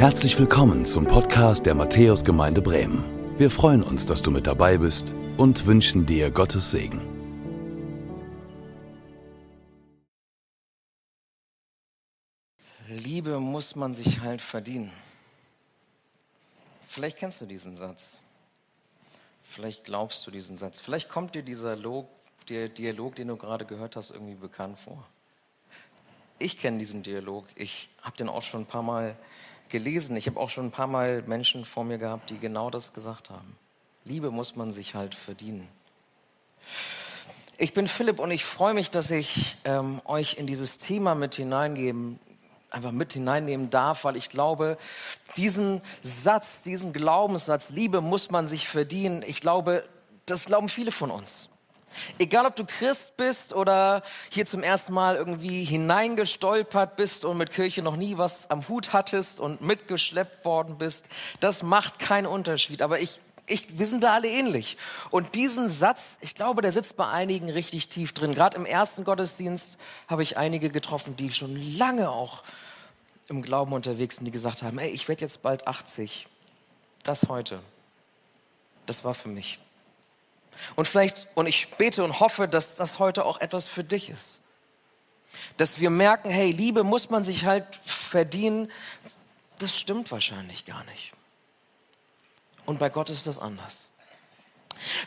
Herzlich willkommen zum Podcast der Matthäusgemeinde Bremen. Wir freuen uns, dass du mit dabei bist und wünschen dir Gottes Segen. Liebe muss man sich halt verdienen. Vielleicht kennst du diesen Satz. Vielleicht glaubst du diesen Satz. Vielleicht kommt dir dieser Log, der Dialog, den du gerade gehört hast, irgendwie bekannt vor. Ich kenne diesen Dialog. Ich habe den auch schon ein paar Mal gelesen. Ich habe auch schon ein paar Mal Menschen vor mir gehabt, die genau das gesagt haben. Liebe muss man sich halt verdienen. Ich bin Philipp und ich freue mich, dass ich ähm, euch in dieses Thema mit hineingeben, einfach mit hineinnehmen darf, weil ich glaube, diesen Satz, diesen Glaubenssatz, Liebe muss man sich verdienen, ich glaube, das glauben viele von uns. Egal, ob du Christ bist oder hier zum ersten Mal irgendwie hineingestolpert bist und mit Kirche noch nie was am Hut hattest und mitgeschleppt worden bist, das macht keinen Unterschied. Aber ich, ich, wir sind da alle ähnlich. Und diesen Satz, ich glaube, der sitzt bei einigen richtig tief drin. Gerade im ersten Gottesdienst habe ich einige getroffen, die schon lange auch im Glauben unterwegs sind, die gesagt haben, ey, ich werde jetzt bald 80. Das heute, das war für mich. Und vielleicht, und ich bete und hoffe, dass das heute auch etwas für dich ist. Dass wir merken, hey, Liebe muss man sich halt verdienen. Das stimmt wahrscheinlich gar nicht. Und bei Gott ist das anders.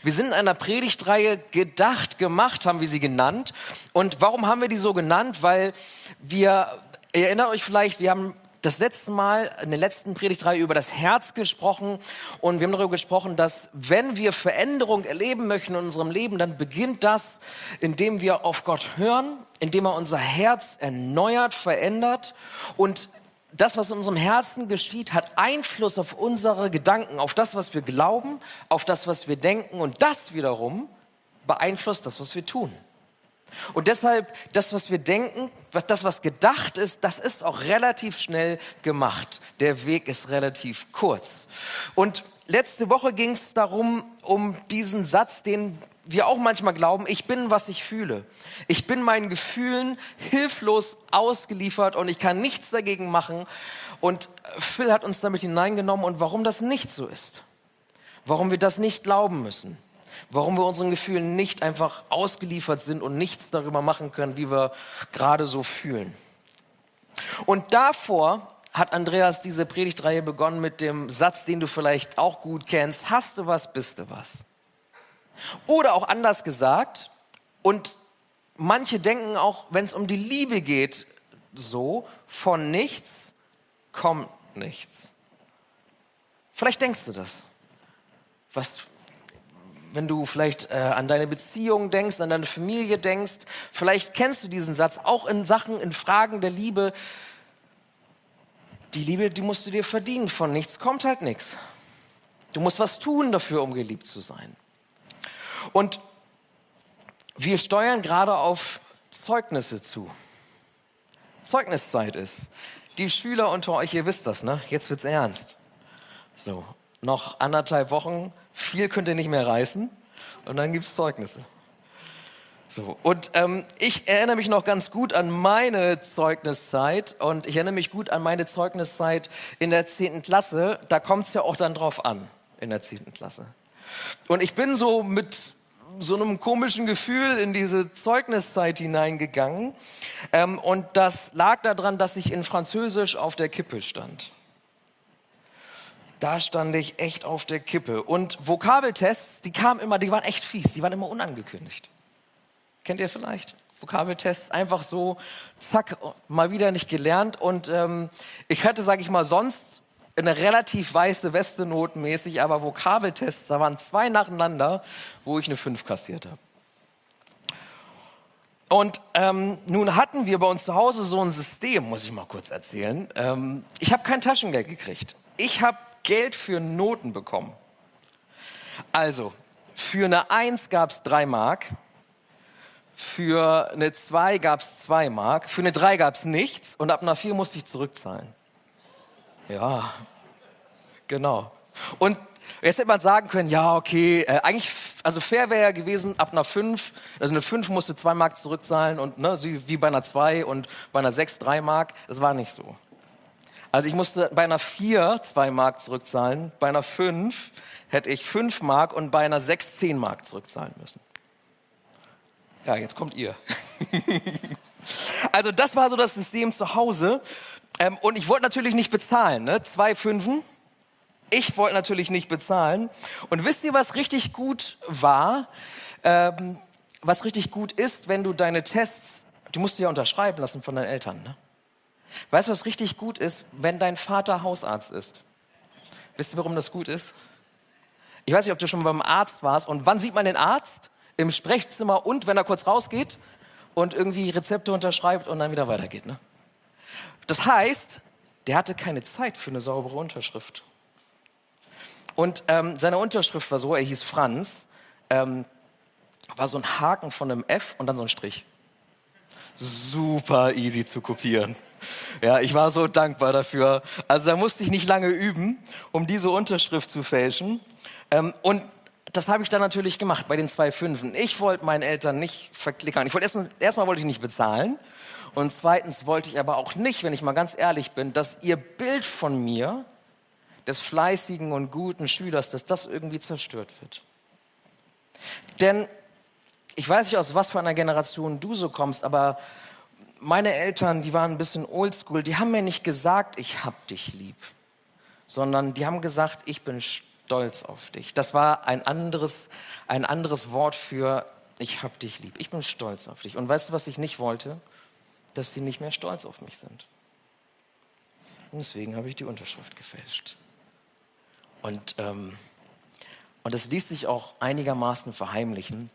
Wir sind in einer Predigtreihe gedacht, gemacht, haben wir sie genannt. Und warum haben wir die so genannt? Weil wir, ihr erinnert euch vielleicht, wir haben das letzte Mal in der letzten Predigtreihe über das Herz gesprochen. Und wir haben darüber gesprochen, dass wenn wir Veränderung erleben möchten in unserem Leben, dann beginnt das, indem wir auf Gott hören, indem er unser Herz erneuert, verändert. Und das, was in unserem Herzen geschieht, hat Einfluss auf unsere Gedanken, auf das, was wir glauben, auf das, was wir denken. Und das wiederum beeinflusst das, was wir tun. Und deshalb, das, was wir denken, was, das, was gedacht ist, das ist auch relativ schnell gemacht. Der Weg ist relativ kurz. Und letzte Woche ging es darum, um diesen Satz, den wir auch manchmal glauben, ich bin, was ich fühle. Ich bin meinen Gefühlen hilflos ausgeliefert und ich kann nichts dagegen machen. Und Phil hat uns damit hineingenommen und warum das nicht so ist. Warum wir das nicht glauben müssen warum wir unseren Gefühlen nicht einfach ausgeliefert sind und nichts darüber machen können, wie wir gerade so fühlen. Und davor hat Andreas diese Predigtreihe begonnen mit dem Satz, den du vielleicht auch gut kennst, hast du was, bist du was. Oder auch anders gesagt, und manche denken auch, wenn es um die Liebe geht, so, von nichts kommt nichts. Vielleicht denkst du das. Was, wenn du vielleicht äh, an deine Beziehung denkst, an deine Familie denkst, vielleicht kennst du diesen Satz auch in Sachen, in Fragen der Liebe. Die Liebe, die musst du dir verdienen, von nichts kommt halt nichts. Du musst was tun dafür, um geliebt zu sein. Und wir steuern gerade auf Zeugnisse zu. Zeugniszeit ist. Die Schüler unter euch, ihr wisst das, ne? Jetzt wird's ernst. So, noch anderthalb Wochen viel könnt ihr nicht mehr reißen und dann gibt es Zeugnisse. So, und ähm, ich erinnere mich noch ganz gut an meine Zeugniszeit und ich erinnere mich gut an meine Zeugniszeit in der 10. Klasse. Da kommt es ja auch dann drauf an, in der 10. Klasse. Und ich bin so mit so einem komischen Gefühl in diese Zeugniszeit hineingegangen. Ähm, und das lag daran, dass ich in Französisch auf der Kippe stand da stand ich echt auf der Kippe. Und Vokabeltests, die kamen immer, die waren echt fies, die waren immer unangekündigt. Kennt ihr vielleicht? Vokabeltests einfach so, zack, mal wieder nicht gelernt. Und ähm, ich hatte, sage ich mal, sonst eine relativ weiße Weste notmäßig, aber Vokabeltests, da waren zwei nacheinander, wo ich eine 5 kassiert habe. Und ähm, nun hatten wir bei uns zu Hause so ein System, muss ich mal kurz erzählen. Ähm, ich habe kein Taschengeld gekriegt. Ich habe Geld für Noten bekommen. Also, für eine 1 gab es 3 Mark, für eine 2 gab es 2 Mark, für eine 3 gab es nichts und ab einer 4 musste ich zurückzahlen. Ja, genau. Und jetzt hätte man sagen können, ja, okay, äh, eigentlich, also fair wäre ja gewesen, ab einer 5, also eine 5 musste 2 Mark zurückzahlen und ne, wie bei einer 2 und bei einer 6 3 Mark. Das war nicht so. Also ich musste bei einer 4 2 Mark zurückzahlen, bei einer 5 hätte ich 5 Mark und bei einer 6 10 Mark zurückzahlen müssen. Ja, jetzt kommt ihr. also das war so das System zu Hause. Ähm, und ich wollte natürlich nicht bezahlen, ne? Zwei Fünfen. Ich wollte natürlich nicht bezahlen. Und wisst ihr, was richtig gut war? Ähm, was richtig gut ist, wenn du deine Tests, du musst ja unterschreiben lassen von deinen Eltern. Ne? Weißt du, was richtig gut ist, wenn dein Vater Hausarzt ist? Wisst ihr, warum das gut ist? Ich weiß nicht, ob du schon beim Arzt warst. Und wann sieht man den Arzt? Im Sprechzimmer und wenn er kurz rausgeht und irgendwie Rezepte unterschreibt und dann wieder weitergeht. Ne? Das heißt, der hatte keine Zeit für eine saubere Unterschrift. Und ähm, seine Unterschrift war so, er hieß Franz, ähm, war so ein Haken von einem F und dann so ein Strich. Super easy zu kopieren. Ja, ich war so dankbar dafür. Also da musste ich nicht lange üben, um diese Unterschrift zu fälschen. Ähm, und das habe ich dann natürlich gemacht bei den zwei Fünfen. Ich wollte meinen Eltern nicht verklickern. Ich wollte erstmal, erstmal wollte ich nicht bezahlen. Und zweitens wollte ich aber auch nicht, wenn ich mal ganz ehrlich bin, dass ihr Bild von mir, des fleißigen und guten Schülers, dass das irgendwie zerstört wird. Denn ich weiß nicht, aus was für einer Generation du so kommst, aber meine Eltern, die waren ein bisschen oldschool, die haben mir nicht gesagt, ich hab dich lieb, sondern die haben gesagt, ich bin stolz auf dich. Das war ein anderes, ein anderes Wort für ich hab dich lieb. Ich bin stolz auf dich. Und weißt du, was ich nicht wollte? Dass sie nicht mehr stolz auf mich sind. Und deswegen habe ich die Unterschrift gefälscht. Und, ähm, und das ließ sich auch einigermaßen verheimlichen,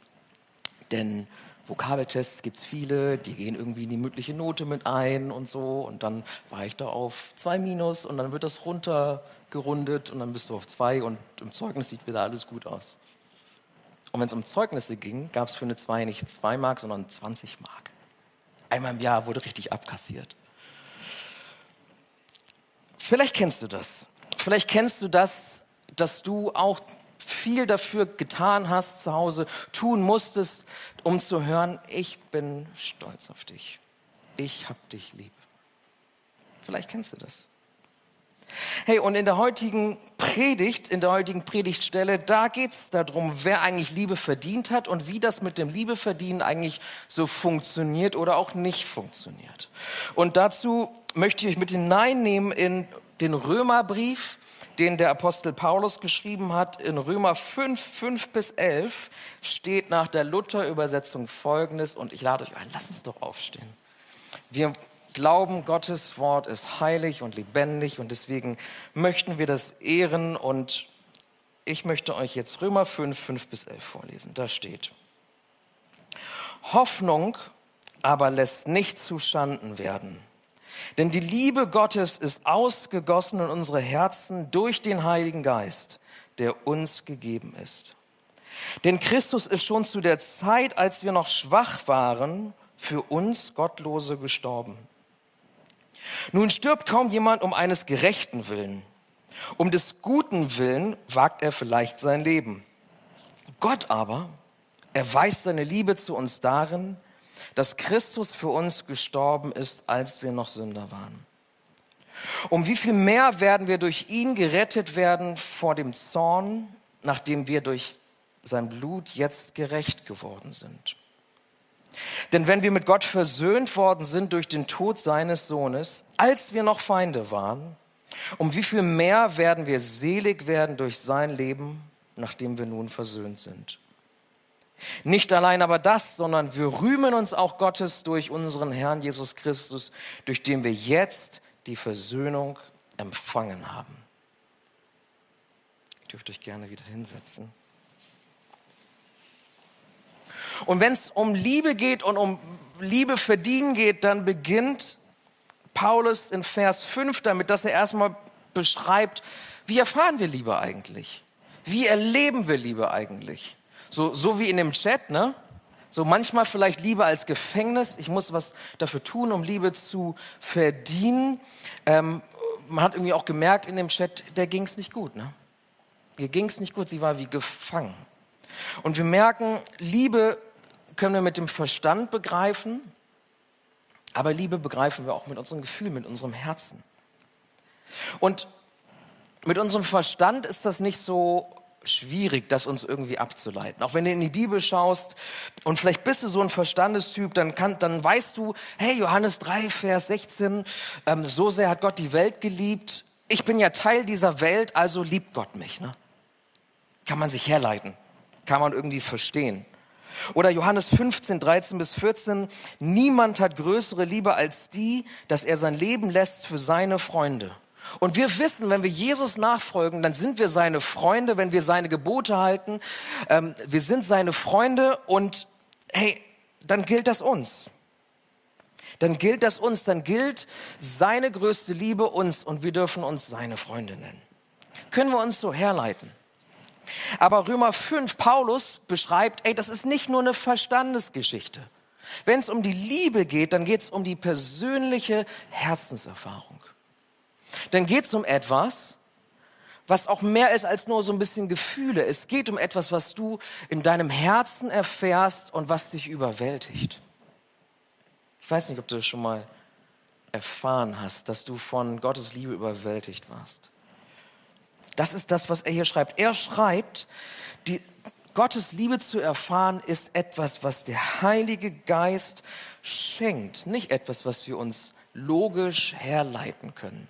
denn Vokabeltests gibt es viele, die gehen irgendwie in die mündliche Note mit ein und so. Und dann war ich da auf zwei Minus und dann wird das runtergerundet und dann bist du auf zwei und im Zeugnis sieht wieder alles gut aus. Und wenn es um Zeugnisse ging, gab es für eine zwei nicht zwei Mark, sondern 20 Mark. Einmal im Jahr wurde richtig abkassiert. Vielleicht kennst du das. Vielleicht kennst du das, dass du auch viel dafür getan hast zu Hause, tun musstest, um zu hören, ich bin stolz auf dich. Ich hab dich lieb. Vielleicht kennst du das. Hey, und in der heutigen Predigt, in der heutigen Predigtstelle, da geht es darum, wer eigentlich Liebe verdient hat und wie das mit dem Liebeverdienen eigentlich so funktioniert oder auch nicht funktioniert. Und dazu möchte ich euch mit hineinnehmen in den Römerbrief, den der Apostel Paulus geschrieben hat, in Römer 5, 5 bis 11, steht nach der Luther-Übersetzung folgendes, und ich lade euch ein, lasst uns doch aufstehen. Wir glauben, Gottes Wort ist heilig und lebendig und deswegen möchten wir das ehren und ich möchte euch jetzt Römer 5, 5 bis 11 vorlesen. Da steht, Hoffnung aber lässt nicht zustanden werden. Denn die Liebe Gottes ist ausgegossen in unsere Herzen durch den Heiligen Geist, der uns gegeben ist. Denn Christus ist schon zu der Zeit, als wir noch schwach waren, für uns Gottlose gestorben. Nun stirbt kaum jemand um eines gerechten Willen. Um des guten Willen wagt er vielleicht sein Leben. Gott aber erweist seine Liebe zu uns darin, dass Christus für uns gestorben ist, als wir noch Sünder waren. Um wie viel mehr werden wir durch ihn gerettet werden vor dem Zorn, nachdem wir durch sein Blut jetzt gerecht geworden sind. Denn wenn wir mit Gott versöhnt worden sind durch den Tod seines Sohnes, als wir noch Feinde waren, um wie viel mehr werden wir selig werden durch sein Leben, nachdem wir nun versöhnt sind. Nicht allein aber das, sondern wir rühmen uns auch Gottes durch unseren Herrn Jesus Christus, durch den wir jetzt die Versöhnung empfangen haben. Ihr dürft euch gerne wieder hinsetzen. Und wenn es um Liebe geht und um Liebe verdienen geht, dann beginnt Paulus in Vers 5 damit, dass er erstmal beschreibt, wie erfahren wir Liebe eigentlich? Wie erleben wir Liebe eigentlich? So, so wie in dem Chat, ne? So manchmal vielleicht Liebe als Gefängnis. Ich muss was dafür tun, um Liebe zu verdienen. Ähm, man hat irgendwie auch gemerkt in dem Chat, der ging es nicht gut. Ne? Ihr ging es nicht gut, sie war wie gefangen. Und wir merken, Liebe können wir mit dem Verstand begreifen, aber Liebe begreifen wir auch mit unserem Gefühl, mit unserem Herzen. Und mit unserem Verstand ist das nicht so schwierig, das uns irgendwie abzuleiten. Auch wenn du in die Bibel schaust und vielleicht bist du so ein Verstandestyp, dann, kann, dann weißt du, hey, Johannes 3, Vers 16, ähm, so sehr hat Gott die Welt geliebt. Ich bin ja Teil dieser Welt, also liebt Gott mich. Ne? Kann man sich herleiten, kann man irgendwie verstehen. Oder Johannes 15, 13 bis 14, niemand hat größere Liebe als die, dass er sein Leben lässt für seine Freunde. Und wir wissen, wenn wir Jesus nachfolgen, dann sind wir seine Freunde, wenn wir seine Gebote halten. Ähm, wir sind seine Freunde und hey, dann gilt das uns. Dann gilt das uns, dann gilt seine größte Liebe uns und wir dürfen uns seine Freunde nennen. Können wir uns so herleiten. Aber Römer 5, Paulus beschreibt, ey, das ist nicht nur eine Verstandesgeschichte. Wenn es um die Liebe geht, dann geht es um die persönliche Herzenserfahrung. Dann geht es um etwas, was auch mehr ist als nur so ein bisschen Gefühle. Es geht um etwas, was du in deinem Herzen erfährst und was dich überwältigt. Ich weiß nicht, ob du das schon mal erfahren hast, dass du von Gottes Liebe überwältigt warst. Das ist das, was er hier schreibt. Er schreibt, die, Gottes Liebe zu erfahren ist etwas, was der Heilige Geist schenkt, nicht etwas, was wir uns logisch herleiten können.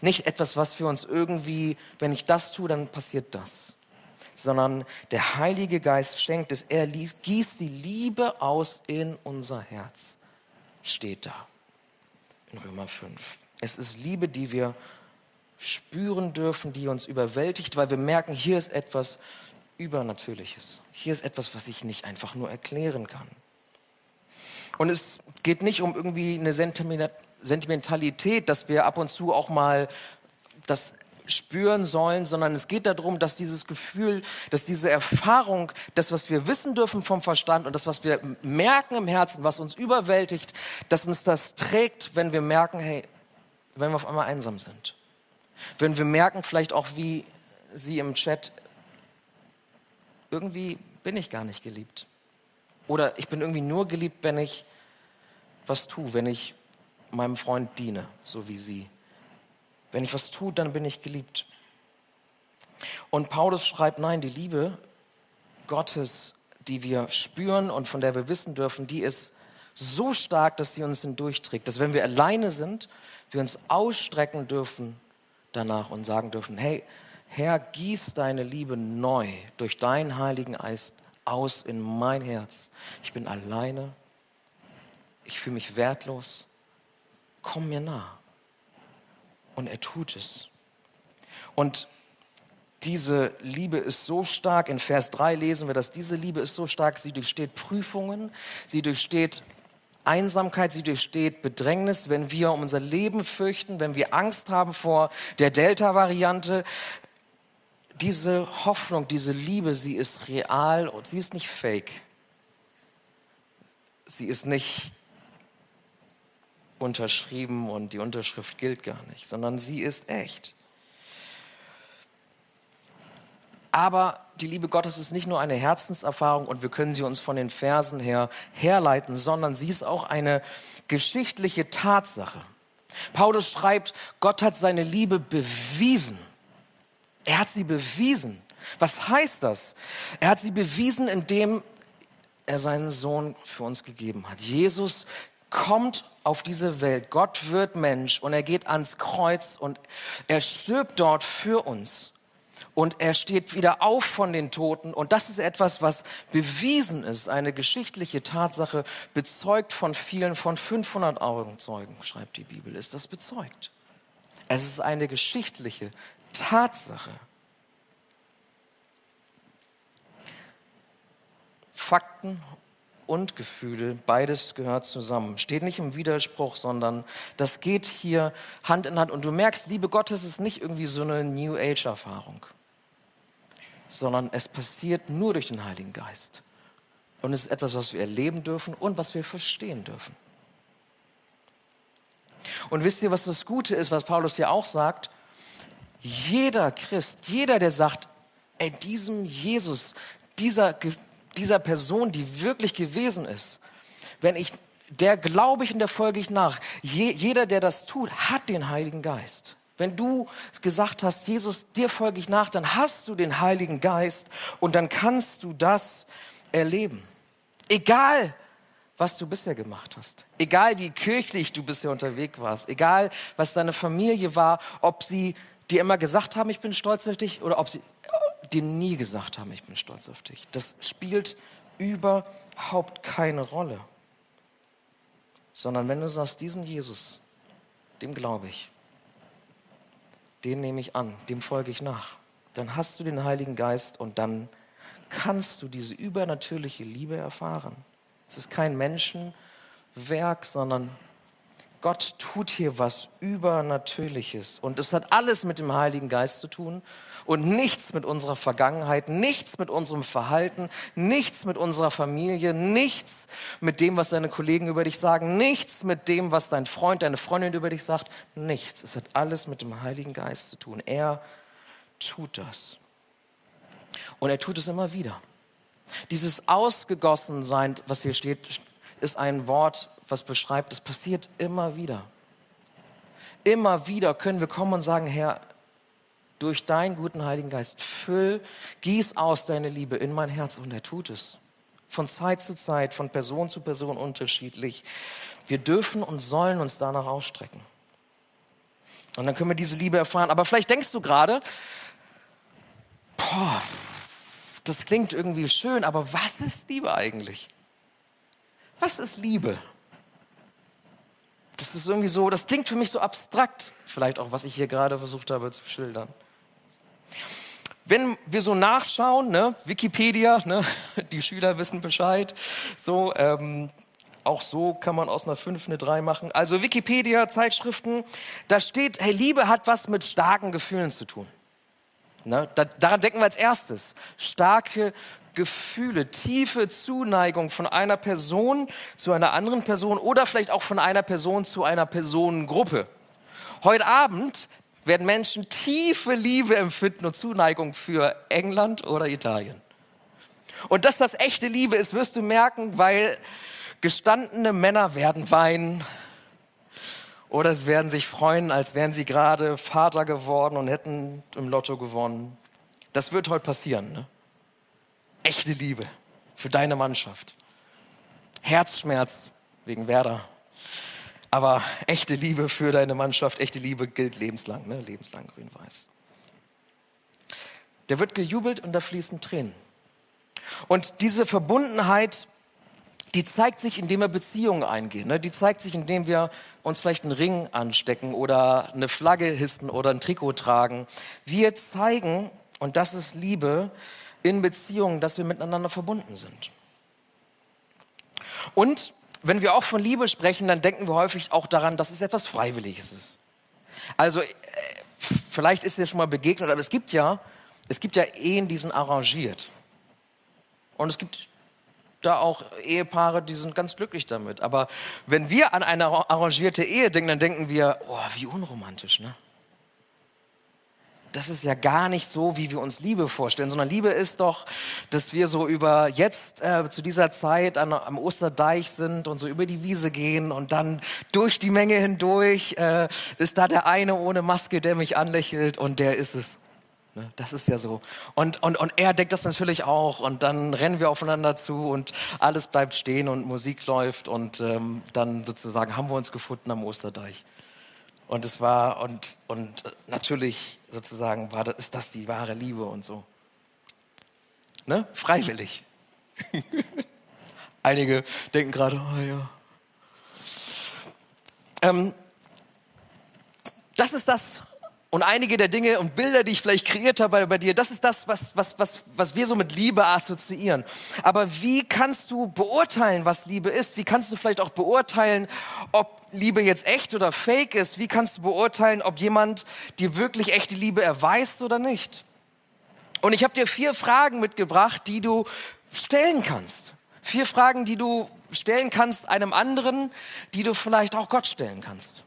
Nicht etwas, was wir uns irgendwie, wenn ich das tue, dann passiert das. Sondern der Heilige Geist schenkt es. Er gießt die Liebe aus in unser Herz. Steht da in Römer 5. Es ist Liebe, die wir spüren dürfen, die uns überwältigt, weil wir merken, hier ist etwas Übernatürliches. Hier ist etwas, was ich nicht einfach nur erklären kann. Und es geht nicht um irgendwie eine Sentimentalität, dass wir ab und zu auch mal das spüren sollen, sondern es geht darum, dass dieses Gefühl, dass diese Erfahrung, das, was wir wissen dürfen vom Verstand und das, was wir merken im Herzen, was uns überwältigt, dass uns das trägt, wenn wir merken, hey, wenn wir auf einmal einsam sind. Wenn wir merken vielleicht auch, wie sie im Chat, irgendwie bin ich gar nicht geliebt. Oder ich bin irgendwie nur geliebt, wenn ich was tue, wenn ich meinem Freund diene, so wie sie. Wenn ich was tue, dann bin ich geliebt. Und Paulus schreibt, nein, die Liebe Gottes, die wir spüren und von der wir wissen dürfen, die ist so stark, dass sie uns hindurchträgt, dass wenn wir alleine sind, wir uns ausstrecken dürfen danach und sagen dürfen, hey, Herr, gieß deine Liebe neu durch deinen heiligen Geist aus in mein Herz. Ich bin alleine, ich fühle mich wertlos, komm mir nah. Und er tut es. Und diese Liebe ist so stark, in Vers 3 lesen wir dass diese Liebe ist so stark, sie durchsteht Prüfungen, sie durchsteht Einsamkeit, sie durchsteht Bedrängnis, wenn wir um unser Leben fürchten, wenn wir Angst haben vor der Delta-Variante. Diese Hoffnung, diese Liebe, sie ist real und sie ist nicht fake. Sie ist nicht unterschrieben und die Unterschrift gilt gar nicht, sondern sie ist echt. Aber die Liebe Gottes ist nicht nur eine Herzenserfahrung und wir können sie uns von den Versen her herleiten, sondern sie ist auch eine geschichtliche Tatsache. Paulus schreibt, Gott hat seine Liebe bewiesen. Er hat sie bewiesen. Was heißt das? Er hat sie bewiesen, indem er seinen Sohn für uns gegeben hat. Jesus kommt auf diese Welt. Gott wird Mensch und er geht ans Kreuz und er stirbt dort für uns und er steht wieder auf von den Toten. Und das ist etwas, was bewiesen ist, eine geschichtliche Tatsache, bezeugt von vielen, von 500 Augenzeugen, schreibt die Bibel, ist das bezeugt. Es ist eine geschichtliche Tatsache. Fakten und Gefühle, beides gehört zusammen. Steht nicht im Widerspruch, sondern das geht hier Hand in Hand. Und du merkst, Liebe Gottes ist nicht irgendwie so eine New Age-Erfahrung sondern es passiert nur durch den Heiligen Geist. Und es ist etwas, was wir erleben dürfen und was wir verstehen dürfen. Und wisst ihr, was das Gute ist, was Paulus hier auch sagt? Jeder Christ, jeder, der sagt, ey, diesem Jesus, dieser, dieser Person, die wirklich gewesen ist, wenn ich, der glaube ich und der folge ich nach. Je, jeder, der das tut, hat den Heiligen Geist. Wenn du gesagt hast, Jesus, dir folge ich nach, dann hast du den Heiligen Geist und dann kannst du das erleben. Egal, was du bisher gemacht hast. Egal, wie kirchlich du bisher unterwegs warst. Egal, was deine Familie war, ob sie dir immer gesagt haben, ich bin stolz auf dich, oder ob sie dir nie gesagt haben, ich bin stolz auf dich. Das spielt überhaupt keine Rolle. Sondern wenn du sagst, diesen Jesus, dem glaube ich, den nehme ich an, dem folge ich nach. Dann hast du den Heiligen Geist und dann kannst du diese übernatürliche Liebe erfahren. Es ist kein Menschenwerk, sondern Gott tut hier was Übernatürliches. Und es hat alles mit dem Heiligen Geist zu tun und nichts mit unserer Vergangenheit, nichts mit unserem Verhalten, nichts mit unserer Familie, nichts mit dem, was deine Kollegen über dich sagen, nichts mit dem, was dein Freund, deine Freundin über dich sagt, nichts. Es hat alles mit dem Heiligen Geist zu tun. Er tut das. Und er tut es immer wieder. Dieses Ausgegossensein, was hier steht, ist ein Wort, was beschreibt, es passiert immer wieder. Immer wieder können wir kommen und sagen, Herr, durch deinen guten Heiligen Geist, füll, gieß aus deine Liebe in mein Herz und er tut es. Von Zeit zu Zeit, von Person zu Person unterschiedlich. Wir dürfen und sollen uns danach ausstrecken. Und dann können wir diese Liebe erfahren. Aber vielleicht denkst du gerade, boah, das klingt irgendwie schön, aber was ist Liebe eigentlich? Was ist Liebe? Das ist irgendwie so, das klingt für mich so abstrakt, vielleicht auch, was ich hier gerade versucht habe zu schildern. Wenn wir so nachschauen, ne, Wikipedia, ne, die Schüler wissen Bescheid, so, ähm, auch so kann man aus einer 5 eine 3 machen. Also Wikipedia, Zeitschriften, da steht, hey, Liebe hat was mit starken Gefühlen zu tun. Ne, da, daran denken wir als erstes. Starke Gefühle, tiefe Zuneigung von einer Person zu einer anderen Person oder vielleicht auch von einer Person zu einer Personengruppe. Heute Abend werden Menschen tiefe Liebe empfinden und Zuneigung für England oder Italien. Und dass das echte Liebe ist, wirst du merken, weil gestandene Männer werden weinen oder es werden sich freuen, als wären sie gerade Vater geworden und hätten im Lotto gewonnen. Das wird heute passieren. Ne? echte Liebe für deine Mannschaft. Herzschmerz wegen Werder. Aber echte Liebe für deine Mannschaft, echte Liebe gilt lebenslang, ne? lebenslang grün-weiß. Der wird gejubelt und da fließen Tränen. Und diese Verbundenheit, die zeigt sich, indem wir Beziehungen eingehen. Ne? Die zeigt sich, indem wir uns vielleicht einen Ring anstecken oder eine Flagge hissen oder ein Trikot tragen. Wir zeigen, und das ist Liebe, in Beziehungen, dass wir miteinander verbunden sind. Und wenn wir auch von Liebe sprechen, dann denken wir häufig auch daran, dass es etwas Freiwilliges ist. Also äh, vielleicht ist dir schon mal begegnet, aber es gibt ja, es gibt ja Ehen, die sind arrangiert. Und es gibt da auch Ehepaare, die sind ganz glücklich damit. Aber wenn wir an eine arrangierte Ehe denken, dann denken wir, oh, wie unromantisch, ne? das ist ja gar nicht so, wie wir uns Liebe vorstellen, sondern Liebe ist doch, dass wir so über jetzt äh, zu dieser Zeit an, am Osterdeich sind und so über die Wiese gehen und dann durch die Menge hindurch äh, ist da der eine ohne Maske, der mich anlächelt und der ist es. Ne, das ist ja so. Und, und, und er denkt das natürlich auch und dann rennen wir aufeinander zu und alles bleibt stehen und Musik läuft und ähm, dann sozusagen haben wir uns gefunden am Osterdeich. Und es war, und, und natürlich sozusagen war das, ist das die wahre Liebe und so. Ne? Freiwillig. Einige denken gerade, oh ja. Ähm, das ist das, und einige der Dinge und Bilder, die ich vielleicht kreiert habe bei dir, das ist das, was, was, was, was wir so mit Liebe assoziieren. Aber wie kannst du beurteilen, was Liebe ist? Wie kannst du vielleicht auch beurteilen, ob Liebe jetzt echt oder fake ist? Wie kannst du beurteilen, ob jemand dir wirklich echte Liebe erweist oder nicht? Und ich habe dir vier Fragen mitgebracht, die du stellen kannst. Vier Fragen, die du stellen kannst einem anderen, die du vielleicht auch Gott stellen kannst.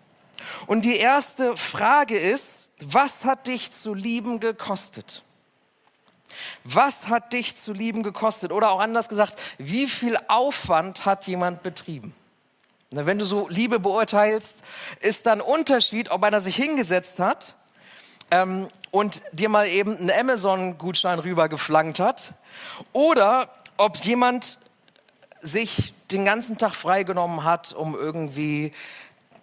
Und die erste Frage ist, was hat dich zu lieben gekostet? Was hat dich zu lieben gekostet? Oder auch anders gesagt, wie viel Aufwand hat jemand betrieben? Wenn du so Liebe beurteilst, ist dann Unterschied, ob einer sich hingesetzt hat ähm, und dir mal eben einen Amazon-Gutschein rübergeflankt hat oder ob jemand sich den ganzen Tag freigenommen hat, um irgendwie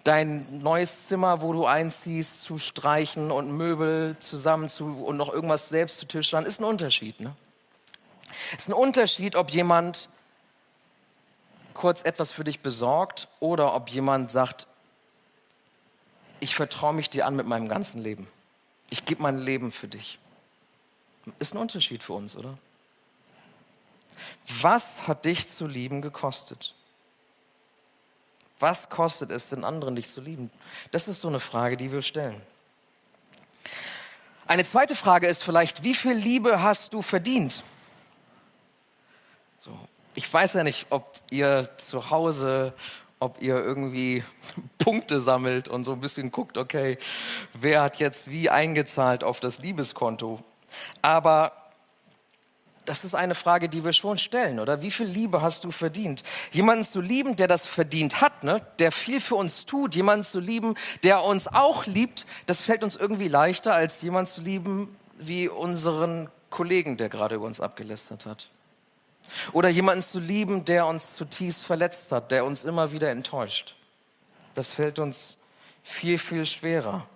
dein neues Zimmer, wo du einziehst, zu streichen und Möbel zusammen zu und noch irgendwas selbst zu tischern, ist ein Unterschied. Ne? Ist ein Unterschied, ob jemand kurz etwas für dich besorgt oder ob jemand sagt, ich vertraue mich dir an mit meinem ganzen Leben. Ich gebe mein Leben für dich. Ist ein Unterschied für uns, oder? Was hat dich zu lieben gekostet? Was kostet es den anderen, dich zu lieben? Das ist so eine Frage, die wir stellen. Eine zweite Frage ist vielleicht, wie viel Liebe hast du verdient? So, ich weiß ja nicht, ob ihr zu Hause, ob ihr irgendwie Punkte sammelt und so ein bisschen guckt, okay, wer hat jetzt wie eingezahlt auf das Liebeskonto. Aber das ist eine Frage, die wir schon stellen, oder? Wie viel Liebe hast du verdient? Jemanden zu lieben, der das verdient hat, ne? der viel für uns tut, jemanden zu lieben, der uns auch liebt, das fällt uns irgendwie leichter, als jemanden zu lieben wie unseren Kollegen, der gerade über uns abgelästert hat. Oder jemanden zu lieben, der uns zutiefst verletzt hat, der uns immer wieder enttäuscht. Das fällt uns viel, viel schwerer.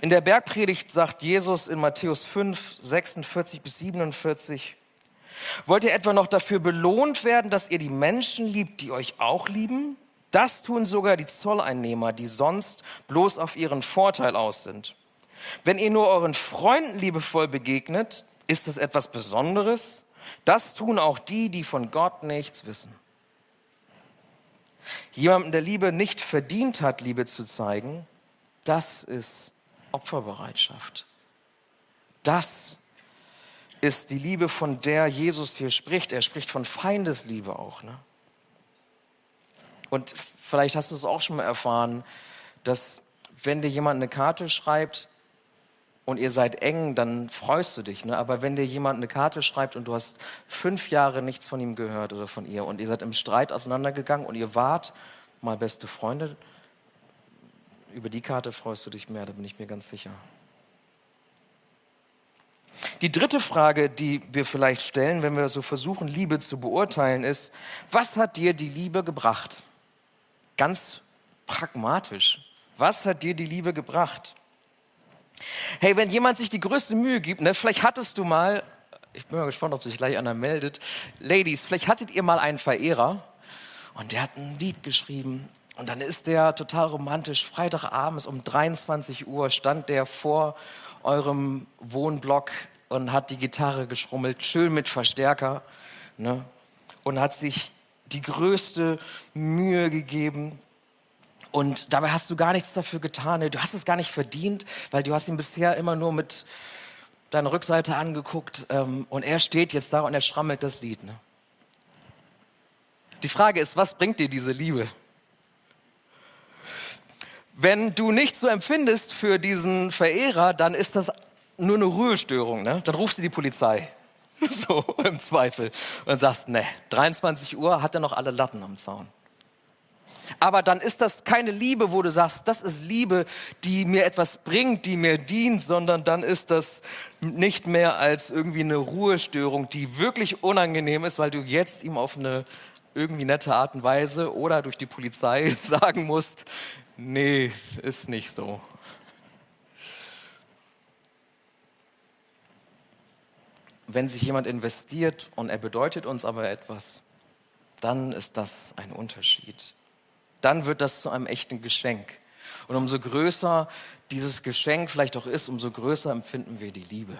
In der Bergpredigt sagt Jesus in Matthäus 5, 46 bis 47, Wollt ihr etwa noch dafür belohnt werden, dass ihr die Menschen liebt, die euch auch lieben? Das tun sogar die Zolleinnehmer, die sonst bloß auf ihren Vorteil aus sind. Wenn ihr nur euren Freunden liebevoll begegnet, ist das etwas Besonderes? Das tun auch die, die von Gott nichts wissen. Jemandem, der Liebe nicht verdient hat, Liebe zu zeigen, das ist Opferbereitschaft. Das ist die Liebe, von der Jesus hier spricht. Er spricht von Feindesliebe auch. Ne? Und vielleicht hast du es auch schon mal erfahren, dass wenn dir jemand eine Karte schreibt und ihr seid eng, dann freust du dich. Ne? Aber wenn dir jemand eine Karte schreibt und du hast fünf Jahre nichts von ihm gehört oder von ihr und ihr seid im Streit auseinandergegangen und ihr wart mal beste Freunde, über die Karte freust du dich mehr, da bin ich mir ganz sicher. Die dritte Frage, die wir vielleicht stellen, wenn wir so versuchen, Liebe zu beurteilen, ist, was hat dir die Liebe gebracht? Ganz pragmatisch. Was hat dir die Liebe gebracht? Hey, wenn jemand sich die größte Mühe gibt, ne, vielleicht hattest du mal, ich bin mal gespannt, ob sich gleich einer meldet, Ladies, vielleicht hattet ihr mal einen Verehrer und der hat ein Lied geschrieben und dann ist der total romantisch, Freitagabends um 23 Uhr stand der vor eurem Wohnblock und hat die Gitarre geschrummelt, schön mit Verstärker, ne? und hat sich die größte Mühe gegeben. Und dabei hast du gar nichts dafür getan. Ne? Du hast es gar nicht verdient, weil du hast ihn bisher immer nur mit deiner Rückseite angeguckt. Ähm, und er steht jetzt da und er schrammelt das Lied. Ne? Die Frage ist, was bringt dir diese Liebe? Wenn du nicht so empfindest für diesen Verehrer, dann ist das nur eine Ruhestörung. Ne? Dann rufst du die Polizei. So im Zweifel. Und sagst, ne, 23 Uhr hat er noch alle Latten am Zaun. Aber dann ist das keine Liebe, wo du sagst, das ist Liebe, die mir etwas bringt, die mir dient, sondern dann ist das nicht mehr als irgendwie eine Ruhestörung, die wirklich unangenehm ist, weil du jetzt ihm auf eine irgendwie nette Art und Weise oder durch die Polizei sagen musst, nee, ist nicht so. Wenn sich jemand investiert und er bedeutet uns aber etwas, dann ist das ein Unterschied. Dann wird das zu einem echten Geschenk. Und umso größer dieses Geschenk vielleicht auch ist, umso größer empfinden wir die Liebe.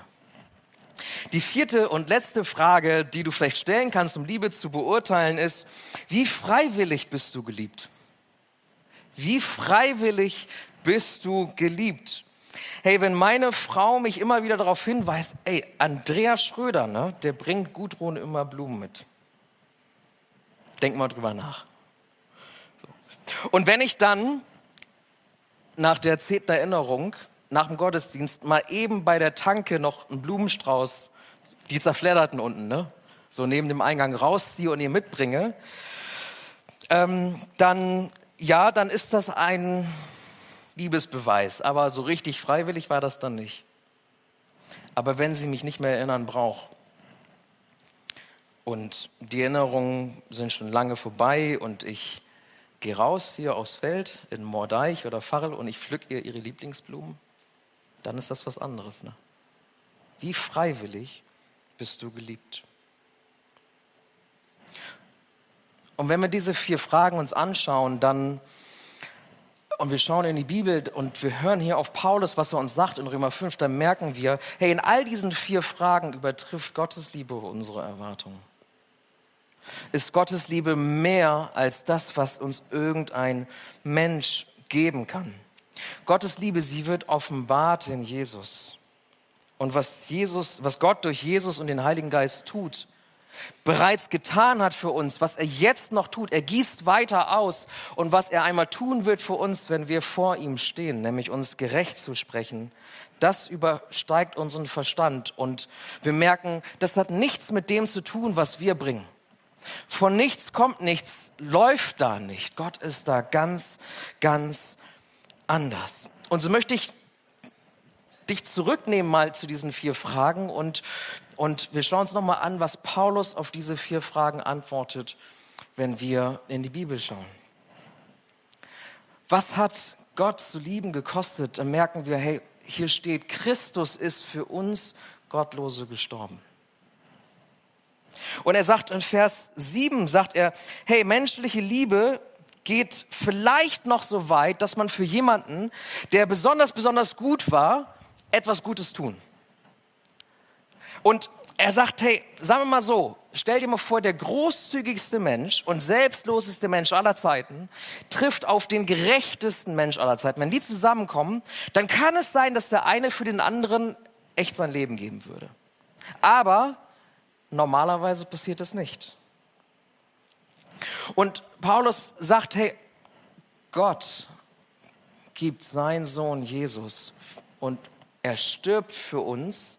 Die vierte und letzte Frage, die du vielleicht stellen kannst, um Liebe zu beurteilen, ist, wie freiwillig bist du geliebt? Wie freiwillig bist du geliebt? Hey, wenn meine Frau mich immer wieder darauf hinweist, ey, Andreas Schröder, ne, der bringt Gudrun immer Blumen mit. Denk mal drüber nach. So. Und wenn ich dann nach der zehnten Erinnerung, nach dem Gottesdienst, mal eben bei der Tanke noch einen Blumenstrauß, die zerfledderten unten, ne, so neben dem Eingang rausziehe und ihr mitbringe, ähm, dann ja, dann ist das ein Liebesbeweis, aber so richtig freiwillig war das dann nicht. aber wenn sie mich nicht mehr erinnern braucht. Und die Erinnerungen sind schon lange vorbei und ich gehe raus hier aufs Feld in Mordeich oder Farrel und ich pflück ihr ihre Lieblingsblumen, dann ist das was anderes. Ne? Wie freiwillig bist du geliebt? Und wenn wir diese vier Fragen uns anschauen, dann und wir schauen in die Bibel und wir hören hier auf Paulus, was er uns sagt in Römer 5, dann merken wir, hey, in all diesen vier Fragen übertrifft Gottes Liebe unsere Erwartungen. Ist Gottes Liebe mehr als das, was uns irgendein Mensch geben kann? Gottes Liebe, sie wird offenbart in Jesus. Und was Jesus, was Gott durch Jesus und den Heiligen Geist tut, bereits getan hat für uns, was er jetzt noch tut. Er gießt weiter aus und was er einmal tun wird für uns, wenn wir vor ihm stehen, nämlich uns gerecht zu sprechen, das übersteigt unseren Verstand und wir merken, das hat nichts mit dem zu tun, was wir bringen. Von nichts kommt nichts, läuft da nicht. Gott ist da ganz, ganz anders. Und so möchte ich dich zurücknehmen mal zu diesen vier Fragen und und wir schauen uns nochmal an, was Paulus auf diese vier Fragen antwortet, wenn wir in die Bibel schauen. Was hat Gott zu lieben gekostet? Dann merken wir, hey, hier steht, Christus ist für uns Gottlose gestorben. Und er sagt in Vers 7, sagt er, hey, menschliche Liebe geht vielleicht noch so weit, dass man für jemanden, der besonders, besonders gut war, etwas Gutes tun. Und er sagt, hey, sagen wir mal so, stell dir mal vor, der großzügigste Mensch und selbstloseste Mensch aller Zeiten trifft auf den gerechtesten Mensch aller Zeiten. Wenn die zusammenkommen, dann kann es sein, dass der eine für den anderen echt sein Leben geben würde. Aber normalerweise passiert das nicht. Und Paulus sagt, hey, Gott gibt seinen Sohn Jesus und er stirbt für uns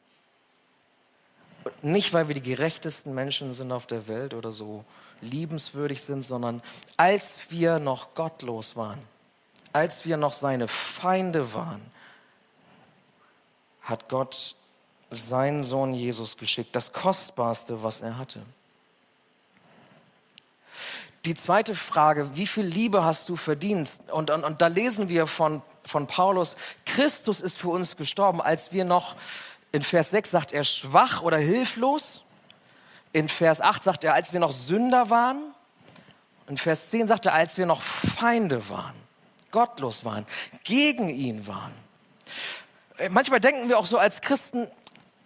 nicht, weil wir die gerechtesten Menschen sind auf der Welt oder so liebenswürdig sind, sondern als wir noch gottlos waren, als wir noch seine Feinde waren, hat Gott seinen Sohn Jesus geschickt, das Kostbarste, was er hatte. Die zweite Frage, wie viel Liebe hast du verdient? Und, und, und da lesen wir von, von Paulus, Christus ist für uns gestorben, als wir noch in Vers 6 sagt er schwach oder hilflos. In Vers 8 sagt er, als wir noch Sünder waren. In Vers 10 sagt er, als wir noch Feinde waren, gottlos waren, gegen ihn waren. Äh, manchmal denken wir auch so als Christen,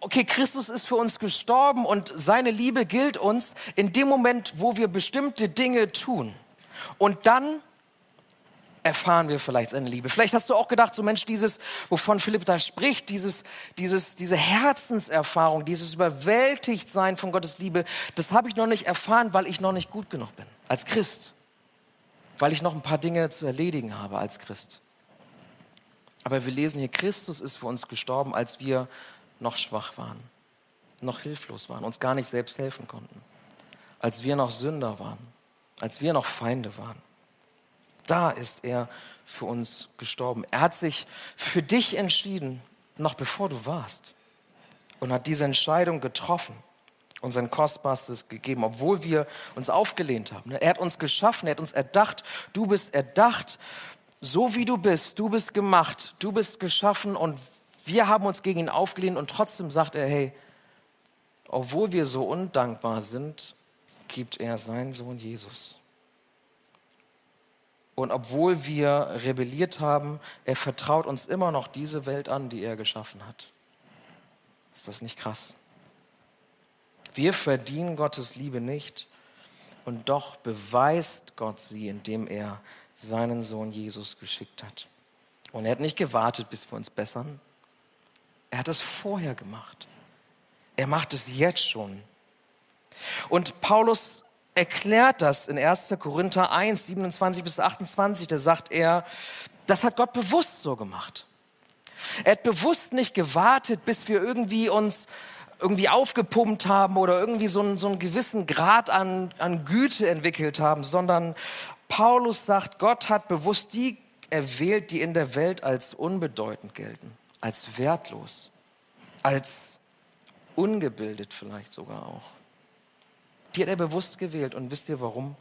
okay, Christus ist für uns gestorben und seine Liebe gilt uns in dem Moment, wo wir bestimmte Dinge tun. Und dann erfahren wir vielleicht seine Liebe. Vielleicht hast du auch gedacht, so Mensch, dieses, wovon Philipp da spricht, dieses, dieses, diese Herzenserfahrung, dieses Überwältigtsein von Gottes Liebe, das habe ich noch nicht erfahren, weil ich noch nicht gut genug bin als Christ. Weil ich noch ein paar Dinge zu erledigen habe als Christ. Aber wir lesen hier, Christus ist für uns gestorben, als wir noch schwach waren, noch hilflos waren, uns gar nicht selbst helfen konnten, als wir noch Sünder waren, als wir noch Feinde waren da ist er für uns gestorben. Er hat sich für dich entschieden, noch bevor du warst. Und hat diese Entscheidung getroffen und sein Kostbarstes gegeben, obwohl wir uns aufgelehnt haben. Er hat uns geschaffen, er hat uns erdacht. Du bist erdacht, so wie du bist. Du bist gemacht, du bist geschaffen und wir haben uns gegen ihn aufgelehnt und trotzdem sagt er, hey, obwohl wir so undankbar sind, gibt er seinen Sohn Jesus. Und obwohl wir rebelliert haben, er vertraut uns immer noch diese Welt an, die er geschaffen hat. Ist das nicht krass? Wir verdienen Gottes Liebe nicht und doch beweist Gott sie, indem er seinen Sohn Jesus geschickt hat. Und er hat nicht gewartet, bis wir uns bessern. Er hat es vorher gemacht. Er macht es jetzt schon. Und Paulus erklärt das in 1. Korinther 1, 27 bis 28. Da sagt er, das hat Gott bewusst so gemacht. Er hat bewusst nicht gewartet, bis wir irgendwie uns irgendwie aufgepumpt haben oder irgendwie so einen, so einen gewissen Grad an, an Güte entwickelt haben, sondern Paulus sagt, Gott hat bewusst die erwählt, die in der Welt als unbedeutend gelten, als wertlos, als ungebildet vielleicht sogar auch. Die hat er bewusst gewählt. Und wisst ihr warum?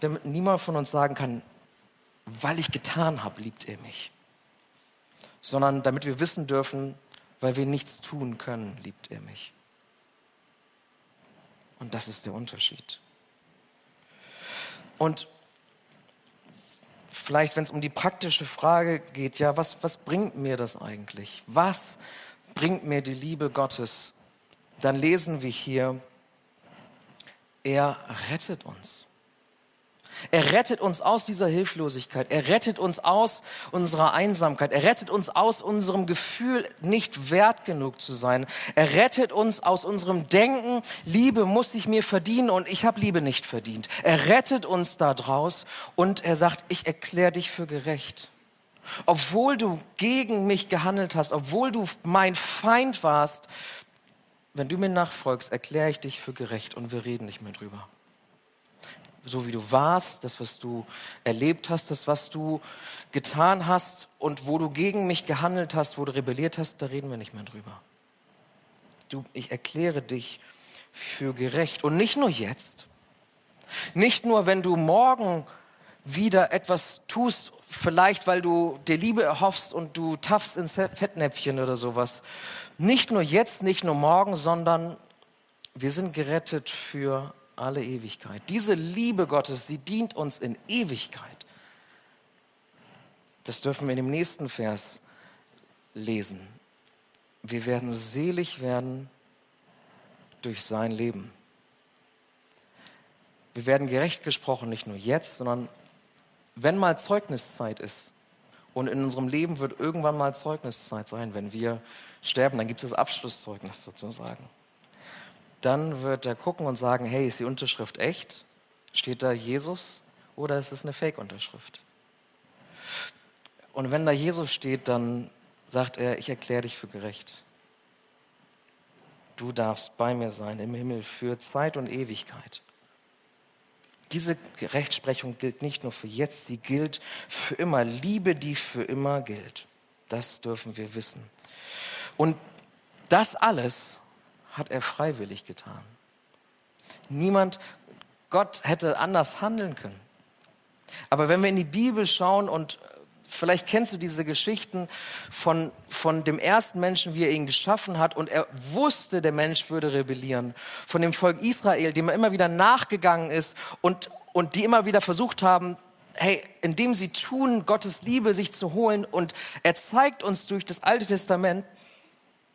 Damit niemand von uns sagen kann, weil ich getan habe, liebt er mich. Sondern damit wir wissen dürfen, weil wir nichts tun können, liebt er mich. Und das ist der Unterschied. Und vielleicht, wenn es um die praktische Frage geht, ja, was, was bringt mir das eigentlich? Was bringt mir die Liebe Gottes? Dann lesen wir hier, er rettet uns. Er rettet uns aus dieser Hilflosigkeit. Er rettet uns aus unserer Einsamkeit. Er rettet uns aus unserem Gefühl, nicht wert genug zu sein. Er rettet uns aus unserem Denken, Liebe muss ich mir verdienen und ich habe Liebe nicht verdient. Er rettet uns daraus und er sagt, ich erkläre dich für gerecht. Obwohl du gegen mich gehandelt hast, obwohl du mein Feind warst, wenn du mir nachfolgst, erkläre ich dich für gerecht und wir reden nicht mehr drüber so wie du warst, das, was du erlebt hast, das, was du getan hast und wo du gegen mich gehandelt hast, wo du rebelliert hast, da reden wir nicht mehr drüber. Du, ich erkläre dich für gerecht. Und nicht nur jetzt, nicht nur, wenn du morgen wieder etwas tust, vielleicht weil du dir Liebe erhoffst und du taffst ins Fettnäpfchen oder sowas. Nicht nur jetzt, nicht nur morgen, sondern wir sind gerettet für alle Ewigkeit. Diese Liebe Gottes, sie dient uns in Ewigkeit. Das dürfen wir in dem nächsten Vers lesen. Wir werden selig werden durch sein Leben. Wir werden gerecht gesprochen, nicht nur jetzt, sondern wenn mal Zeugniszeit ist. Und in unserem Leben wird irgendwann mal Zeugniszeit sein. Wenn wir sterben, dann gibt es das Abschlusszeugnis sozusagen dann wird er gucken und sagen, hey, ist die Unterschrift echt? Steht da Jesus oder ist es eine Fake-Unterschrift? Und wenn da Jesus steht, dann sagt er, ich erkläre dich für gerecht. Du darfst bei mir sein im Himmel für Zeit und Ewigkeit. Diese Rechtsprechung gilt nicht nur für jetzt, sie gilt für immer. Liebe, die für immer gilt. Das dürfen wir wissen. Und das alles hat er freiwillig getan. Niemand, Gott hätte anders handeln können. Aber wenn wir in die Bibel schauen und vielleicht kennst du diese Geschichten von, von dem ersten Menschen, wie er ihn geschaffen hat und er wusste, der Mensch würde rebellieren. Von dem Volk Israel, dem er immer wieder nachgegangen ist und, und die immer wieder versucht haben, hey, indem sie tun, Gottes Liebe sich zu holen und er zeigt uns durch das Alte Testament,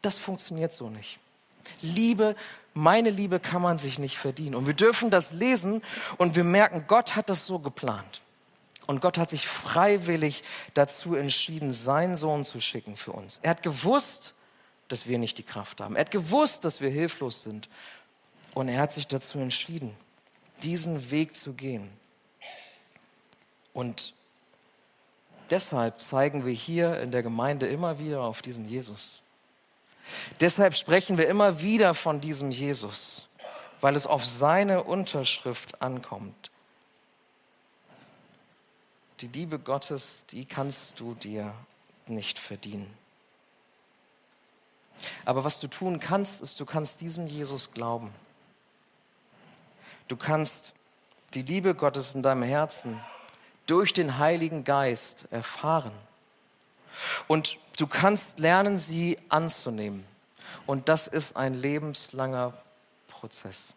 das funktioniert so nicht. Liebe, meine Liebe kann man sich nicht verdienen. Und wir dürfen das lesen und wir merken, Gott hat das so geplant. Und Gott hat sich freiwillig dazu entschieden, seinen Sohn zu schicken für uns. Er hat gewusst, dass wir nicht die Kraft haben. Er hat gewusst, dass wir hilflos sind. Und er hat sich dazu entschieden, diesen Weg zu gehen. Und deshalb zeigen wir hier in der Gemeinde immer wieder auf diesen Jesus. Deshalb sprechen wir immer wieder von diesem Jesus, weil es auf seine Unterschrift ankommt. Die Liebe Gottes, die kannst du dir nicht verdienen. Aber was du tun kannst, ist, du kannst diesem Jesus glauben. Du kannst die Liebe Gottes in deinem Herzen durch den Heiligen Geist erfahren. Und du kannst lernen, sie anzunehmen. Und das ist ein lebenslanger Prozess.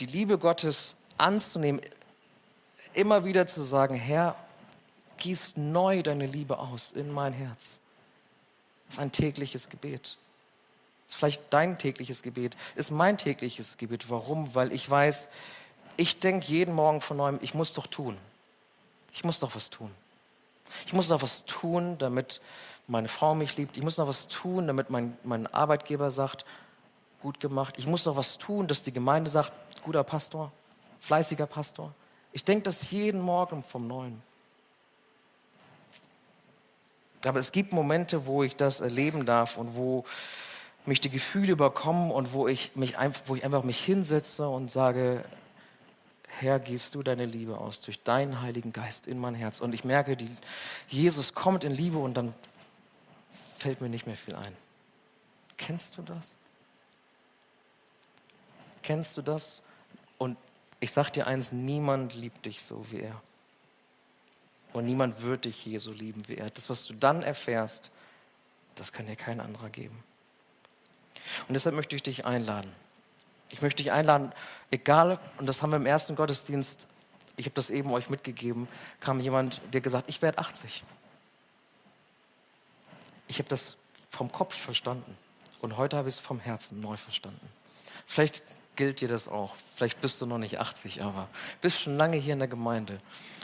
Die Liebe Gottes anzunehmen, immer wieder zu sagen, Herr, gieß neu deine Liebe aus in mein Herz. Das ist ein tägliches Gebet. Das ist vielleicht dein tägliches Gebet, ist mein tägliches Gebet. Warum? Weil ich weiß, ich denke jeden Morgen von neuem, ich muss doch tun. Ich muss doch was tun. Ich muss noch was tun, damit meine Frau mich liebt. Ich muss noch was tun, damit mein, mein Arbeitgeber sagt, gut gemacht. Ich muss noch was tun, dass die Gemeinde sagt, guter Pastor, fleißiger Pastor. Ich denke das jeden Morgen vom Neuen. Aber es gibt Momente, wo ich das erleben darf und wo mich die Gefühle überkommen und wo ich, mich einfach, wo ich einfach mich hinsetze und sage, Herr, gehst du deine Liebe aus durch deinen Heiligen Geist in mein Herz. Und ich merke, die, Jesus kommt in Liebe und dann fällt mir nicht mehr viel ein. Kennst du das? Kennst du das? Ich sag dir eins, niemand liebt dich so wie er. Und niemand wird dich je so lieben wie er. Das, was du dann erfährst, das kann dir kein anderer geben. Und deshalb möchte ich dich einladen. Ich möchte dich einladen, egal, und das haben wir im ersten Gottesdienst, ich habe das eben euch mitgegeben, kam jemand, der gesagt, ich werde 80. Ich habe das vom Kopf verstanden und heute habe ich es vom Herzen neu verstanden. Vielleicht gilt dir das auch. Vielleicht bist du noch nicht 80, aber bist schon lange hier in der Gemeinde.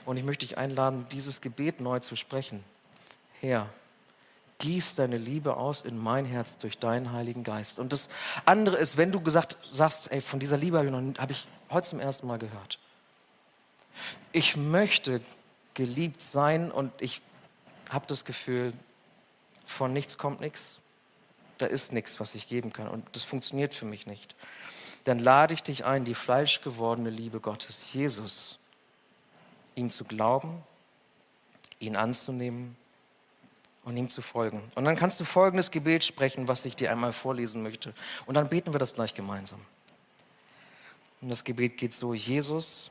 Und ich möchte dich einladen, dieses Gebet neu zu sprechen. Herr, gieß deine Liebe aus in mein Herz durch deinen Heiligen Geist. Und das andere ist, wenn du gesagt sagst, ey, von dieser Liebe habe ich, hab ich heute zum ersten Mal gehört. Ich möchte geliebt sein und ich habe das Gefühl, von nichts kommt nichts. Da ist nichts, was ich geben kann. Und das funktioniert für mich nicht. Dann lade ich dich ein, die fleischgewordene Liebe Gottes, Jesus, ihn zu glauben, ihn anzunehmen und ihm zu folgen. Und dann kannst du folgendes Gebet sprechen, was ich dir einmal vorlesen möchte. Und dann beten wir das gleich gemeinsam. Und das Gebet geht so, Jesus,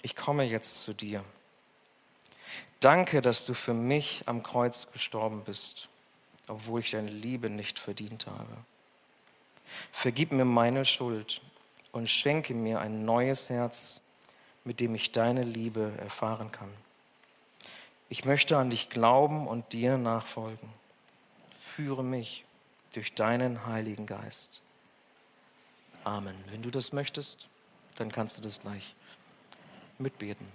ich komme jetzt zu dir. Danke, dass du für mich am Kreuz gestorben bist, obwohl ich deine Liebe nicht verdient habe. Vergib mir meine Schuld und schenke mir ein neues Herz, mit dem ich deine Liebe erfahren kann. Ich möchte an dich glauben und dir nachfolgen. Führe mich durch deinen Heiligen Geist. Amen. Wenn du das möchtest, dann kannst du das gleich mitbeten.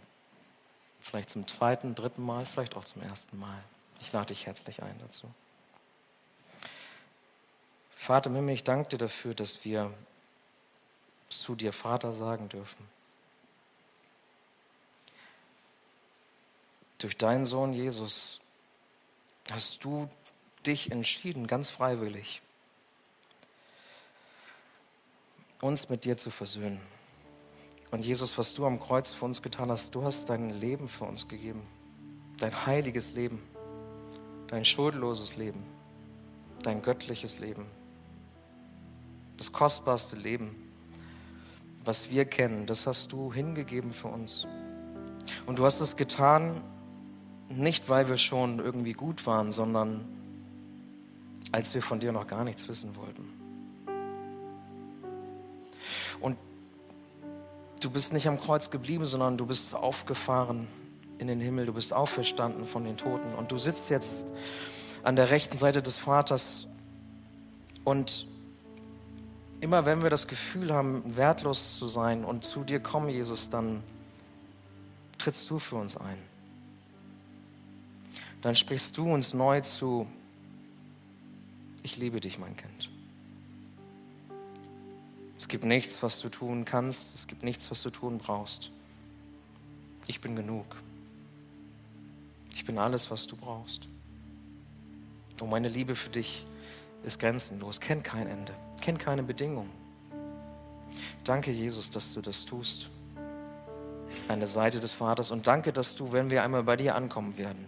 Vielleicht zum zweiten, dritten Mal, vielleicht auch zum ersten Mal. Ich lade dich herzlich ein dazu. Vater Himmel, ich danke dir dafür, dass wir zu dir Vater sagen dürfen. Durch deinen Sohn Jesus hast du dich entschieden, ganz freiwillig, uns mit dir zu versöhnen. Und Jesus, was du am Kreuz für uns getan hast, du hast dein Leben für uns gegeben. Dein heiliges Leben, dein schuldloses Leben, dein göttliches Leben. Das kostbarste Leben, was wir kennen, das hast du hingegeben für uns. Und du hast es getan, nicht, weil wir schon irgendwie gut waren, sondern als wir von dir noch gar nichts wissen wollten. Und du bist nicht am Kreuz geblieben, sondern du bist aufgefahren in den Himmel, du bist auferstanden von den Toten und du sitzt jetzt an der rechten Seite des Vaters und immer wenn wir das Gefühl haben, wertlos zu sein und zu dir kommen, Jesus, dann trittst du für uns ein dann sprichst du uns neu zu, ich liebe dich, mein Kind. Es gibt nichts, was du tun kannst, es gibt nichts, was du tun brauchst. Ich bin genug. Ich bin alles, was du brauchst. Und meine Liebe für dich ist grenzenlos, kennt kein Ende, kennt keine Bedingungen. Danke, Jesus, dass du das tust. An der Seite des Vaters. Und danke, dass du, wenn wir einmal bei dir ankommen werden,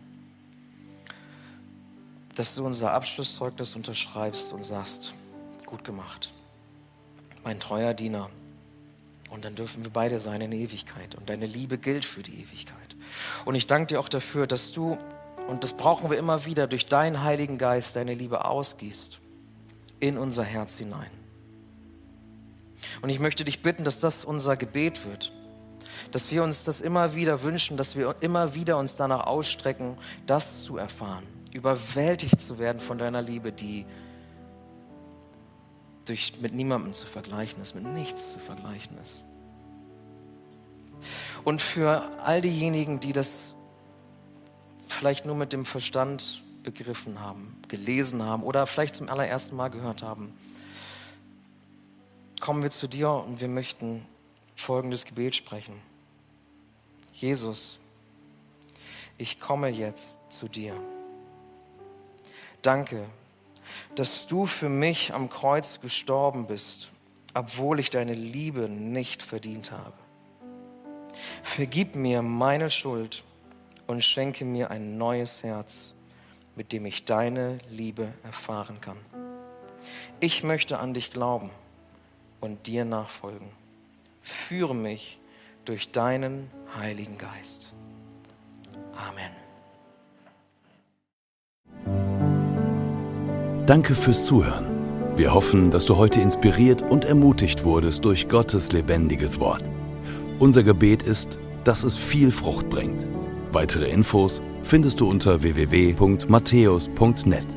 dass du unser Abschlusszeugnis unterschreibst und sagst, gut gemacht, mein treuer Diener. Und dann dürfen wir beide sein in Ewigkeit. Und deine Liebe gilt für die Ewigkeit. Und ich danke dir auch dafür, dass du, und das brauchen wir immer wieder, durch deinen Heiligen Geist deine Liebe ausgießt in unser Herz hinein. Und ich möchte dich bitten, dass das unser Gebet wird. Dass wir uns das immer wieder wünschen, dass wir immer wieder uns danach ausstrecken, das zu erfahren überwältigt zu werden von deiner Liebe, die durch, mit niemandem zu vergleichen ist, mit nichts zu vergleichen ist. Und für all diejenigen, die das vielleicht nur mit dem Verstand begriffen haben, gelesen haben oder vielleicht zum allerersten Mal gehört haben, kommen wir zu dir und wir möchten folgendes Gebet sprechen. Jesus, ich komme jetzt zu dir. Danke, dass du für mich am Kreuz gestorben bist, obwohl ich deine Liebe nicht verdient habe. Vergib mir meine Schuld und schenke mir ein neues Herz, mit dem ich deine Liebe erfahren kann. Ich möchte an dich glauben und dir nachfolgen. Führe mich durch deinen Heiligen Geist. Amen. Danke fürs Zuhören. Wir hoffen, dass du heute inspiriert und ermutigt wurdest durch Gottes lebendiges Wort. Unser Gebet ist, dass es viel Frucht bringt. Weitere Infos findest du unter www.matthäus.net.